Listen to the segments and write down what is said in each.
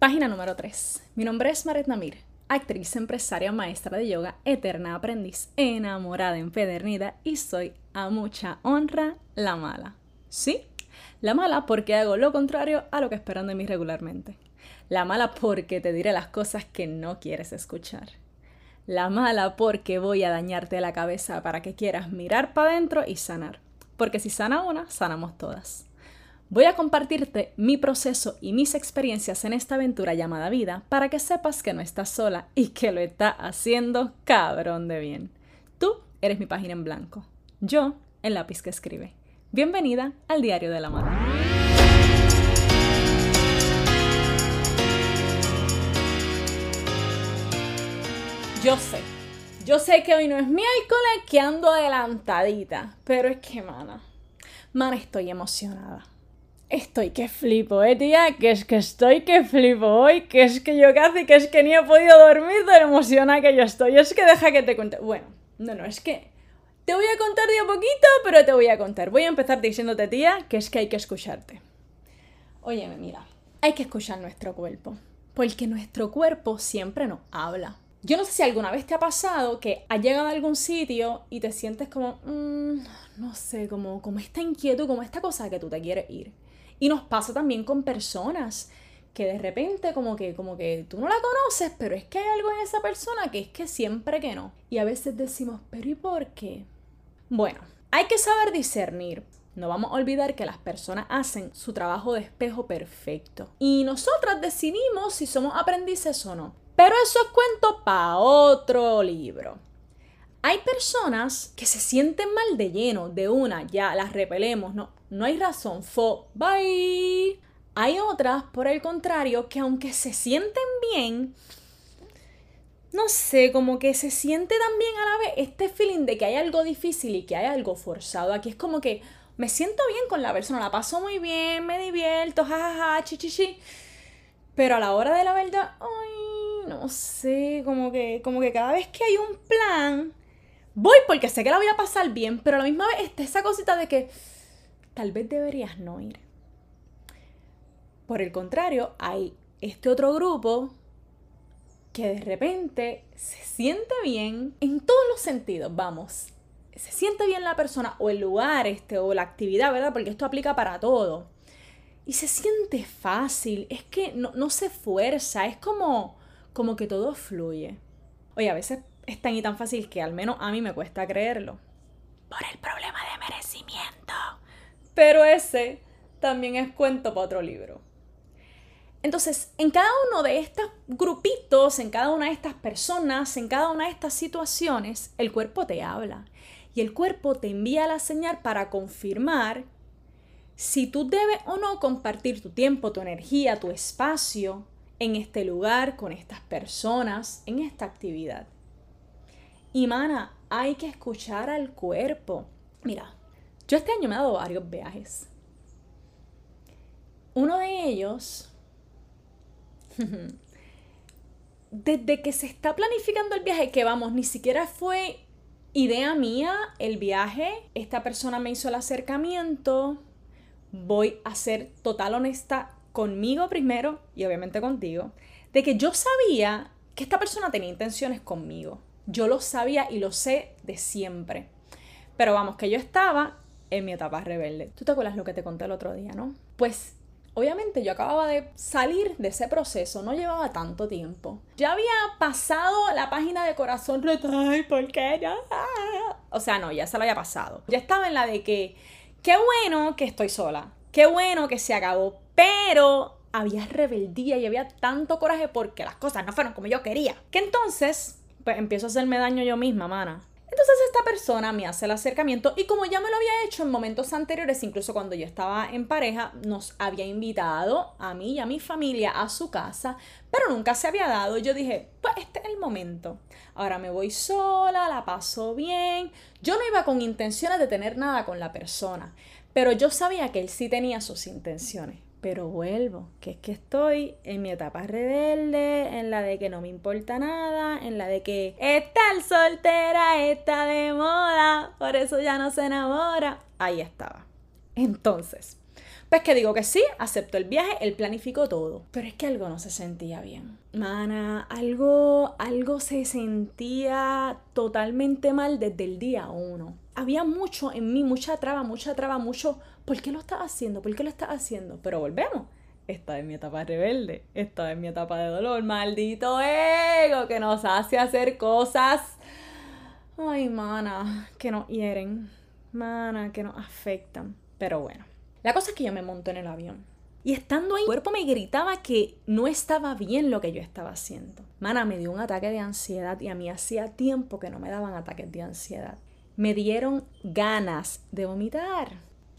Página número 3. Mi nombre es Maret Namir, actriz, empresaria, maestra de yoga, eterna aprendiz, enamorada, empedernida y soy a mucha honra la mala. ¿Sí? La mala porque hago lo contrario a lo que esperan de mí regularmente. La mala porque te diré las cosas que no quieres escuchar. La mala porque voy a dañarte la cabeza para que quieras mirar para adentro y sanar. Porque si sana una, sanamos todas. Voy a compartirte mi proceso y mis experiencias en esta aventura llamada vida para que sepas que no estás sola y que lo está haciendo cabrón de bien. Tú eres mi página en blanco, yo el lápiz que escribe. Bienvenida al Diario de la Mano. Yo sé, yo sé que hoy no es miércoles que ando adelantadita, pero es que, mana, mana, estoy emocionada estoy que flipo, eh, tía, que es que estoy que flipo hoy, que es que yo casi, que es que ni he podido dormir de emocionada que yo estoy. Es que deja que te cuente. Bueno, no, no, es que te voy a contar de a poquito, pero te voy a contar. Voy a empezar diciéndote, tía, que es que hay que escucharte. Óyeme, mira, hay que escuchar nuestro cuerpo, porque nuestro cuerpo siempre nos habla. Yo no sé si alguna vez te ha pasado que has llegado a algún sitio y te sientes como, mm, no sé, como, como esta inquietud, como esta cosa que tú te quieres ir. Y nos pasa también con personas que de repente como que, como que tú no la conoces, pero es que hay algo en esa persona que es que siempre que no. Y a veces decimos, pero ¿y por qué? Bueno, hay que saber discernir. No vamos a olvidar que las personas hacen su trabajo de espejo perfecto. Y nosotras decidimos si somos aprendices o no. Pero eso es cuento para otro libro. Hay personas que se sienten mal de lleno, de una, ya las repelemos, no, no hay razón, fo, bye. Hay otras, por el contrario, que aunque se sienten bien, no sé, como que se siente también a la vez este feeling de que hay algo difícil y que hay algo forzado. Aquí es como que me siento bien con la persona, la paso muy bien, me divierto, jajaja, chichichi. Pero a la hora de la verdad, ay, no sé, como que, como que cada vez que hay un plan, voy porque sé que la voy a pasar bien, pero a la misma vez está esa cosita de que tal vez deberías no ir. Por el contrario, hay este otro grupo que de repente se siente bien en todos los sentidos, vamos. Se siente bien la persona o el lugar este o la actividad, ¿verdad? Porque esto aplica para todo. Y se siente fácil, es que no, no se fuerza, es como, como que todo fluye. Oye, a veces es tan y tan fácil que al menos a mí me cuesta creerlo. Por el problema de merecimiento. Pero ese también es cuento para otro libro. Entonces, en cada uno de estos grupitos, en cada una de estas personas, en cada una de estas situaciones, el cuerpo te habla. Y el cuerpo te envía la señal para confirmar si tú debes o no compartir tu tiempo, tu energía, tu espacio en este lugar, con estas personas, en esta actividad. Y mana, hay que escuchar al cuerpo. Mira, yo este año me he dado varios viajes. Uno de ellos, desde que se está planificando el viaje, que vamos, ni siquiera fue idea mía el viaje, esta persona me hizo el acercamiento, voy a ser total honesta conmigo primero y obviamente contigo, de que yo sabía que esta persona tenía intenciones conmigo. Yo lo sabía y lo sé de siempre. Pero vamos, que yo estaba en mi etapa rebelde. ¿Tú te acuerdas lo que te conté el otro día, no? Pues obviamente yo acababa de salir de ese proceso, no llevaba tanto tiempo. Ya había pasado la página de corazón ay, ¿por qué ya? O sea, no, ya se lo había pasado. Ya estaba en la de que, qué bueno que estoy sola, qué bueno que se acabó, pero había rebeldía y había tanto coraje porque las cosas no fueron como yo quería. Que entonces, pues empiezo a hacerme daño yo misma, mana. Entonces esta persona me hace el acercamiento y como ya me lo había hecho en momentos anteriores, incluso cuando yo estaba en pareja, nos había invitado a mí y a mi familia a su casa, pero nunca se había dado. Yo dije, pues este es el momento. Ahora me voy sola, la paso bien. Yo no iba con intenciones de tener nada con la persona, pero yo sabía que él sí tenía sus intenciones pero vuelvo, que es que estoy en mi etapa rebelde, en la de que no me importa nada, en la de que estar soltera está de moda, por eso ya no se enamora. Ahí estaba. Entonces, Pues que digo que sí, aceptó el viaje, él planificó todo. Pero es que algo no se sentía bien. Mana, algo, algo se sentía totalmente mal desde el día uno. Había mucho en mí, mucha traba, mucha traba, mucho. ¿Por qué lo estás haciendo? ¿Por qué lo estás haciendo? Pero volvemos. Esta es mi etapa rebelde. Esta es mi etapa de dolor. Maldito ego que nos hace hacer cosas. Ay, mana, que nos hieren. Mana, que nos afectan. Pero bueno. La cosa es que yo me monto en el avión. Y estando ahí, el cuerpo me gritaba que no estaba bien lo que yo estaba haciendo. Mana, me dio un ataque de ansiedad y a mí hacía tiempo que no me daban ataques de ansiedad. Me dieron ganas de vomitar.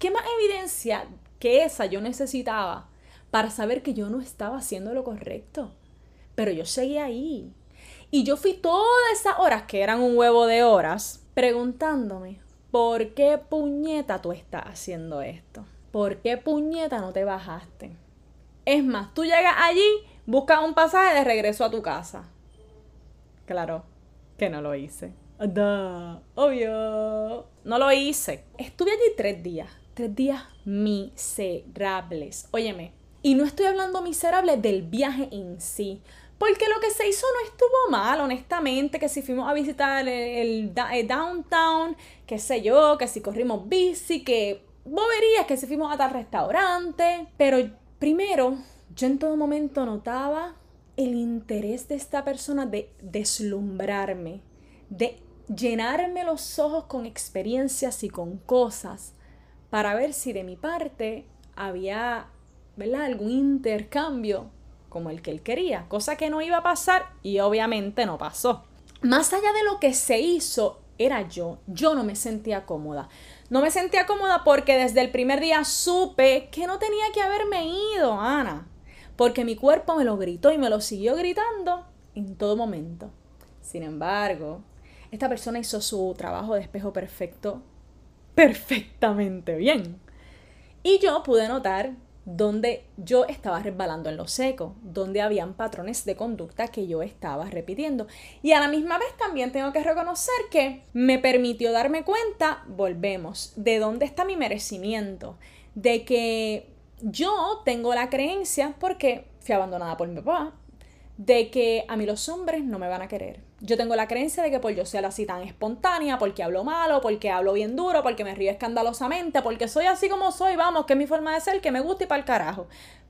¿Qué más evidencia que esa yo necesitaba para saber que yo no estaba haciendo lo correcto? Pero yo seguía ahí. Y yo fui todas esas horas, que eran un huevo de horas, preguntándome, ¿por qué puñeta tú estás haciendo esto? ¿por qué puñeta no te bajaste? Es más, tú llegas allí, buscas un pasaje de regreso a tu casa. Claro, que no lo hice. Obvio. No lo hice. Estuve allí tres días. Tres días miserables. Óyeme, y no estoy hablando miserable del viaje en sí. Porque lo que se hizo no estuvo mal, honestamente, que si fuimos a visitar el, el downtown, qué sé yo, que si corrimos bici, que boberías que si fuimos a tal restaurante. Pero primero, yo en todo momento notaba el interés de esta persona de deslumbrarme, de llenarme los ojos con experiencias y con cosas para ver si de mi parte había ¿verdad? algún intercambio como el que él quería, cosa que no iba a pasar y obviamente no pasó. Más allá de lo que se hizo, era yo, yo no me sentía cómoda. No me sentía cómoda porque desde el primer día supe que no tenía que haberme ido, Ana. Porque mi cuerpo me lo gritó y me lo siguió gritando en todo momento. Sin embargo, esta persona hizo su trabajo de espejo perfecto perfectamente bien. Y yo pude notar donde yo estaba resbalando en lo seco, donde habían patrones de conducta que yo estaba repitiendo. Y a la misma vez también tengo que reconocer que me permitió darme cuenta, volvemos, de dónde está mi merecimiento, de que yo tengo la creencia, porque fui abandonada por mi papá, de que a mí los hombres no me van a querer. Yo tengo la creencia de que por yo ser así tan espontánea, porque hablo malo, porque hablo bien duro, porque me río escandalosamente, porque soy así como soy, vamos, que es mi forma de ser, que me gusta y para el carajo.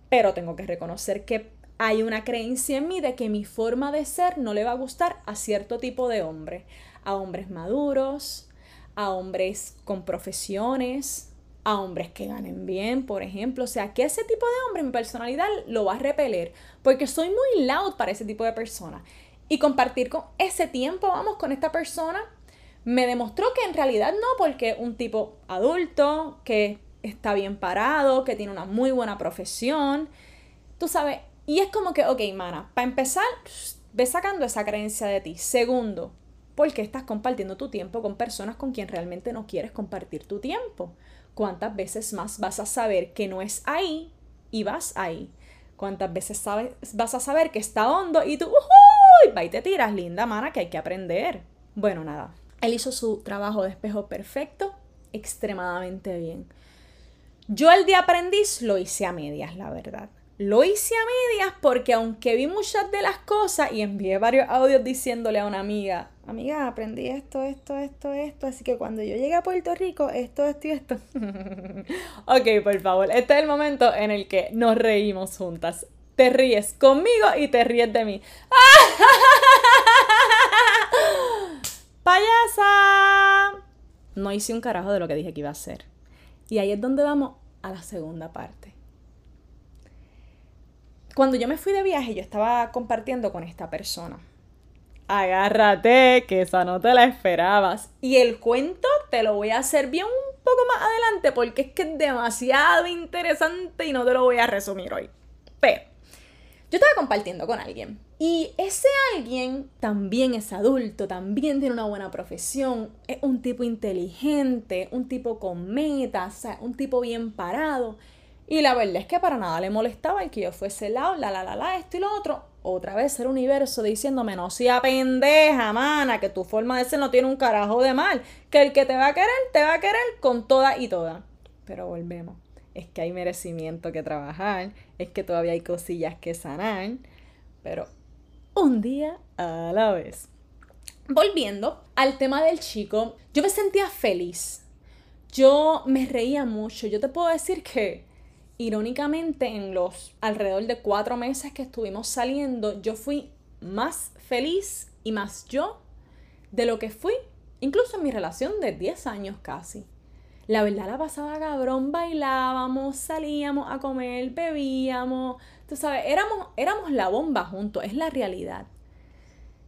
Pero tengo que reconocer que hay una creencia en mí de que mi forma de ser no le va a gustar a cierto tipo de hombre, a hombres maduros, a hombres con profesiones, a hombres que ganen bien, por ejemplo. O sea, que ese tipo de hombre, mi personalidad lo va a repeler, porque soy muy loud para ese tipo de persona. Y compartir con ese tiempo, vamos, con esta persona, me demostró que en realidad no, porque un tipo adulto, que está bien parado, que tiene una muy buena profesión, tú sabes, y es como que, ok, mana, para empezar, ve sacando esa creencia de ti. Segundo, ¿por qué estás compartiendo tu tiempo con personas con quien realmente no quieres compartir tu tiempo? ¿Cuántas veces más vas a saber que no es ahí y vas ahí? ¿Cuántas veces sabes, vas a saber que está hondo y tú, ¡uy! Va y te tiras, linda mana, que hay que aprender. Bueno, nada. Él hizo su trabajo de espejo perfecto, extremadamente bien. Yo el día aprendiz lo hice a medias, la verdad. Lo hice a medias porque aunque vi muchas de las cosas y envié varios audios diciéndole a una amiga, amiga, aprendí esto, esto, esto, esto, así que cuando yo llegue a Puerto Rico, esto, esto y esto. ok, por favor, este es el momento en el que nos reímos juntas. Te ríes conmigo y te ríes de mí. ¡Payasa! No hice un carajo de lo que dije que iba a hacer. Y ahí es donde vamos a la segunda parte cuando yo me fui de viaje, yo estaba compartiendo con esta persona. Agárrate, que esa no te la esperabas. Y el cuento te lo voy a hacer bien un poco más adelante porque es que es demasiado interesante y no te lo voy a resumir hoy. Pero yo estaba compartiendo con alguien y ese alguien también es adulto, también tiene una buena profesión, es un tipo inteligente, un tipo con metas, un tipo bien parado. Y la verdad es que para nada le molestaba el que yo fuese lado, la, la, la, la, esto y lo otro. Otra vez el universo diciéndome, no sea pendeja, mana, que tu forma de ser no tiene un carajo de mal. Que el que te va a querer, te va a querer con toda y toda. Pero volvemos. Es que hay merecimiento que trabajar, es que todavía hay cosillas que sanar, pero un día a la vez. Volviendo al tema del chico, yo me sentía feliz. Yo me reía mucho. Yo te puedo decir que, irónicamente, en los alrededor de cuatro meses que estuvimos saliendo, yo fui más feliz y más yo de lo que fui, incluso en mi relación de 10 años casi. La verdad la pasaba cabrón, bailábamos, salíamos a comer, bebíamos, tú sabes, éramos, éramos la bomba juntos, es la realidad.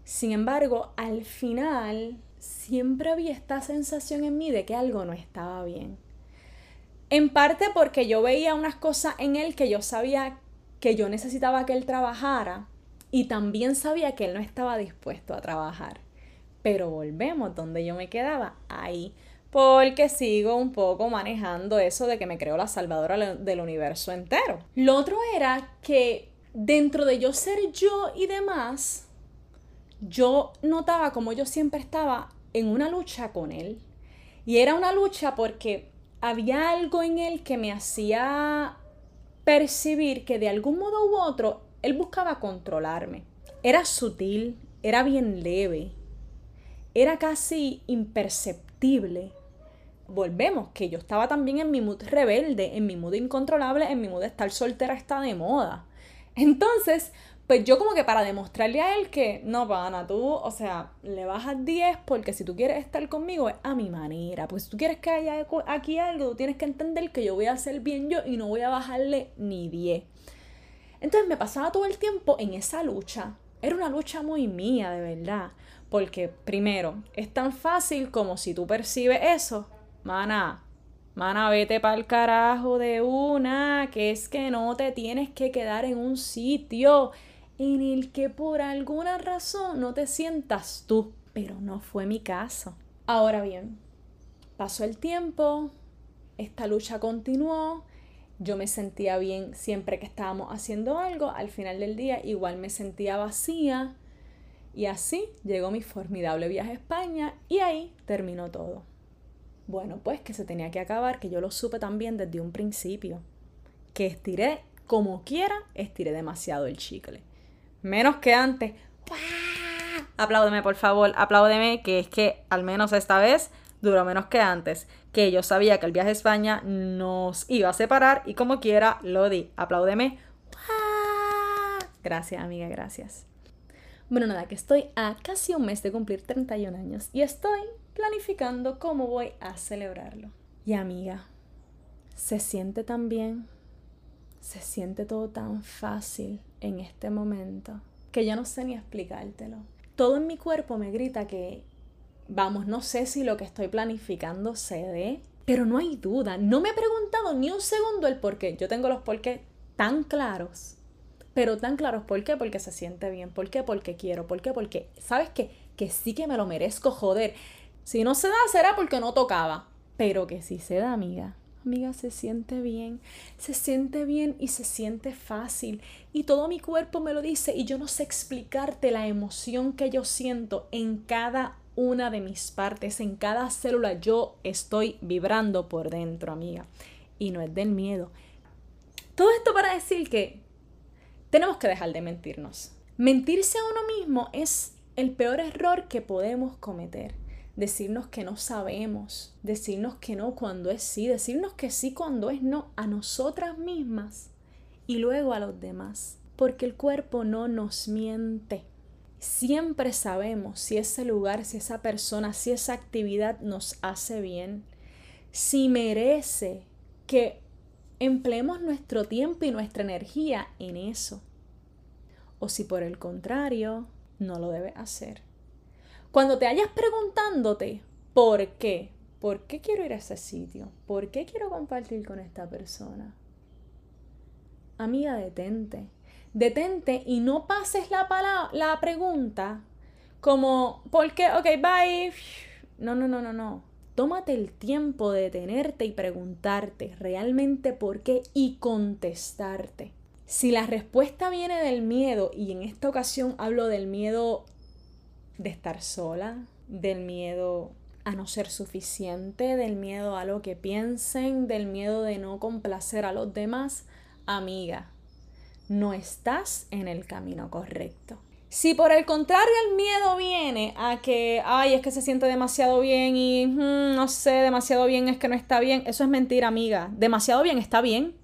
Sin embargo, al final siempre había esta sensación en mí de que algo no estaba bien. En parte porque yo veía unas cosas en él que yo sabía que yo necesitaba que él trabajara y también sabía que él no estaba dispuesto a trabajar. Pero volvemos donde yo me quedaba, ahí. Porque sigo un poco manejando eso de que me creo la salvadora del universo entero. Lo otro era que dentro de yo ser yo y demás, yo notaba como yo siempre estaba en una lucha con él. Y era una lucha porque había algo en él que me hacía percibir que de algún modo u otro él buscaba controlarme. Era sutil, era bien leve, era casi imperceptible. Volvemos, que yo estaba también en mi mood rebelde, en mi mood incontrolable, en mi mood de estar soltera está de moda. Entonces, pues yo como que para demostrarle a él que no, pana, tú, o sea, le bajas 10 porque si tú quieres estar conmigo es a mi manera. Pues si tú quieres que haya aquí algo, tú tienes que entender que yo voy a hacer bien yo y no voy a bajarle ni 10. Entonces me pasaba todo el tiempo en esa lucha. Era una lucha muy mía, de verdad. Porque primero, es tan fácil como si tú percibes eso, mana, mana, vete para el carajo de una, que es que no te tienes que quedar en un sitio en el que por alguna razón no te sientas tú. Pero no fue mi caso. Ahora bien, pasó el tiempo, esta lucha continuó, yo me sentía bien siempre que estábamos haciendo algo, al final del día igual me sentía vacía, y así llegó mi formidable viaje a España y ahí terminó todo. Bueno, pues que se tenía que acabar, que yo lo supe también desde un principio. Que estiré, como quiera, estiré demasiado el chicle. Menos que antes. Apláudeme, por favor, apláudeme, que es que al menos esta vez duró menos que antes. Que yo sabía que el viaje a España nos iba a separar y como quiera lo di. Apláudeme. Gracias, amiga, gracias. Bueno, nada, que estoy a casi un mes de cumplir 31 años y estoy planificando cómo voy a celebrarlo. Y amiga, se siente tan bien, se siente todo tan fácil en este momento que yo no sé ni explicártelo. Todo en mi cuerpo me grita que, vamos, no sé si lo que estoy planificando se dé, pero no hay duda. No me he preguntado ni un segundo el por qué. Yo tengo los por qué tan claros pero tan claros. ¿Por qué? Porque se siente bien. ¿Por qué? Porque quiero. ¿Por qué? Porque, ¿sabes qué? Que sí que me lo merezco, joder. Si no se da, será porque no tocaba. Pero que sí se da, amiga. Amiga, se siente bien, se siente bien y se siente fácil. Y todo mi cuerpo me lo dice y yo no sé explicarte la emoción que yo siento en cada una de mis partes, en cada célula yo estoy vibrando por dentro, amiga. Y no es del miedo. Todo esto para decir que tenemos que dejar de mentirnos. Mentirse a uno mismo es el peor error que podemos cometer. Decirnos que no sabemos, decirnos que no cuando es sí, decirnos que sí cuando es no a nosotras mismas y luego a los demás. Porque el cuerpo no nos miente. Siempre sabemos si ese lugar, si esa persona, si esa actividad nos hace bien, si merece que empleemos nuestro tiempo y nuestra energía en eso. O si por el contrario, no lo debes hacer. Cuando te hayas preguntándote por qué, por qué quiero ir a ese sitio, por qué quiero compartir con esta persona, amiga, detente. Detente y no pases la, la pregunta como, ¿por qué? Ok, bye. No, no, no, no, no. Tómate el tiempo de detenerte y preguntarte realmente por qué y contestarte. Si la respuesta viene del miedo, y en esta ocasión hablo del miedo de estar sola, del miedo a no ser suficiente, del miedo a lo que piensen, del miedo de no complacer a los demás, amiga, no estás en el camino correcto. Si por el contrario el miedo viene a que, ay, es que se siente demasiado bien y mm, no sé, demasiado bien es que no está bien, eso es mentira, amiga. Demasiado bien está bien.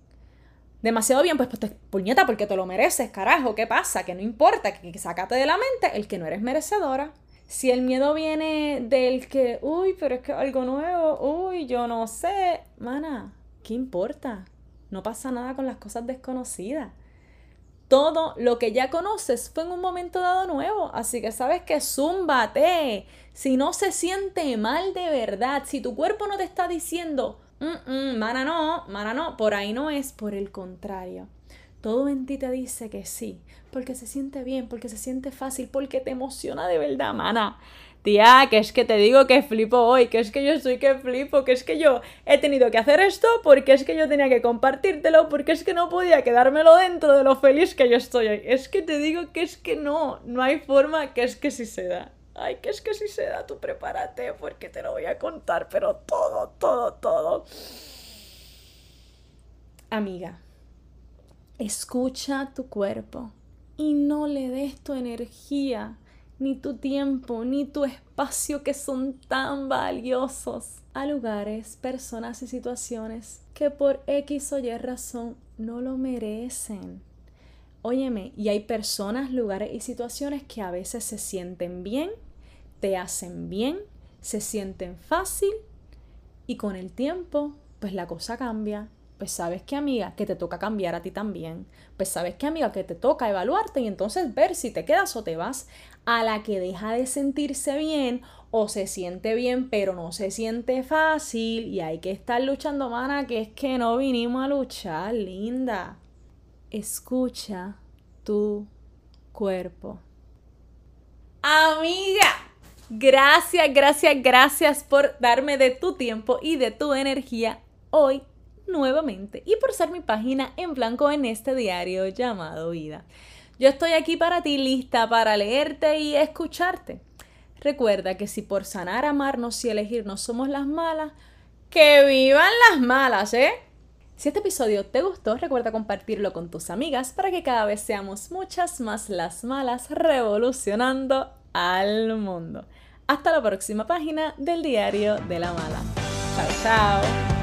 Demasiado bien, pues, pues puñeta, porque te lo mereces, carajo, ¿qué pasa? Que no importa, que, que sácate de la mente el que no eres merecedora. Si el miedo viene del que, uy, pero es que algo nuevo, uy, yo no sé, mana, ¿qué importa? No pasa nada con las cosas desconocidas todo lo que ya conoces fue en un momento dado nuevo. Así que sabes que zúmbate. Si no se siente mal de verdad, si tu cuerpo no te está diciendo, mm mana no, mana no, por ahí no es, por el contrario. Todo en ti te dice que sí, porque se siente bien, porque se siente fácil, porque te emociona de verdad, mana tía, que es que te digo que flipo hoy, que es que yo soy que flipo, que es que yo he tenido que hacer esto porque es que yo tenía que compartírtelo, porque es que no podía quedármelo dentro de lo feliz que yo estoy hoy. Es que te digo que es que no, no hay forma, que es que si se da. Ay, que es que si se da, tú prepárate porque te lo voy a contar, pero todo, todo, todo. Amiga, escucha tu cuerpo y no le des tu energía ni tu tiempo, ni tu espacio que son tan valiosos a lugares, personas y situaciones que por X o Y razón no lo merecen. Óyeme, y hay personas, lugares y situaciones que a veces se sienten bien, te hacen bien, se sienten fácil y con el tiempo, pues la cosa cambia pues sabes que amiga, que te toca cambiar a ti también. Pues sabes que amiga, que te toca evaluarte y entonces ver si te quedas o te vas a la que deja de sentirse bien o se siente bien pero no se siente fácil y hay que estar luchando, mana, que es que no vinimos a luchar, linda. Escucha tu cuerpo. Amiga, gracias, gracias, gracias por darme de tu tiempo y de tu energía hoy nuevamente y por ser mi página en blanco en este diario llamado Vida. Yo estoy aquí para ti, lista para leerte y escucharte. Recuerda que si por sanar, amarnos y elegirnos somos las malas, que vivan las malas, ¿eh? Si este episodio te gustó, recuerda compartirlo con tus amigas para que cada vez seamos muchas más las malas revolucionando al mundo. Hasta la próxima página del diario de la mala. Chao, chao.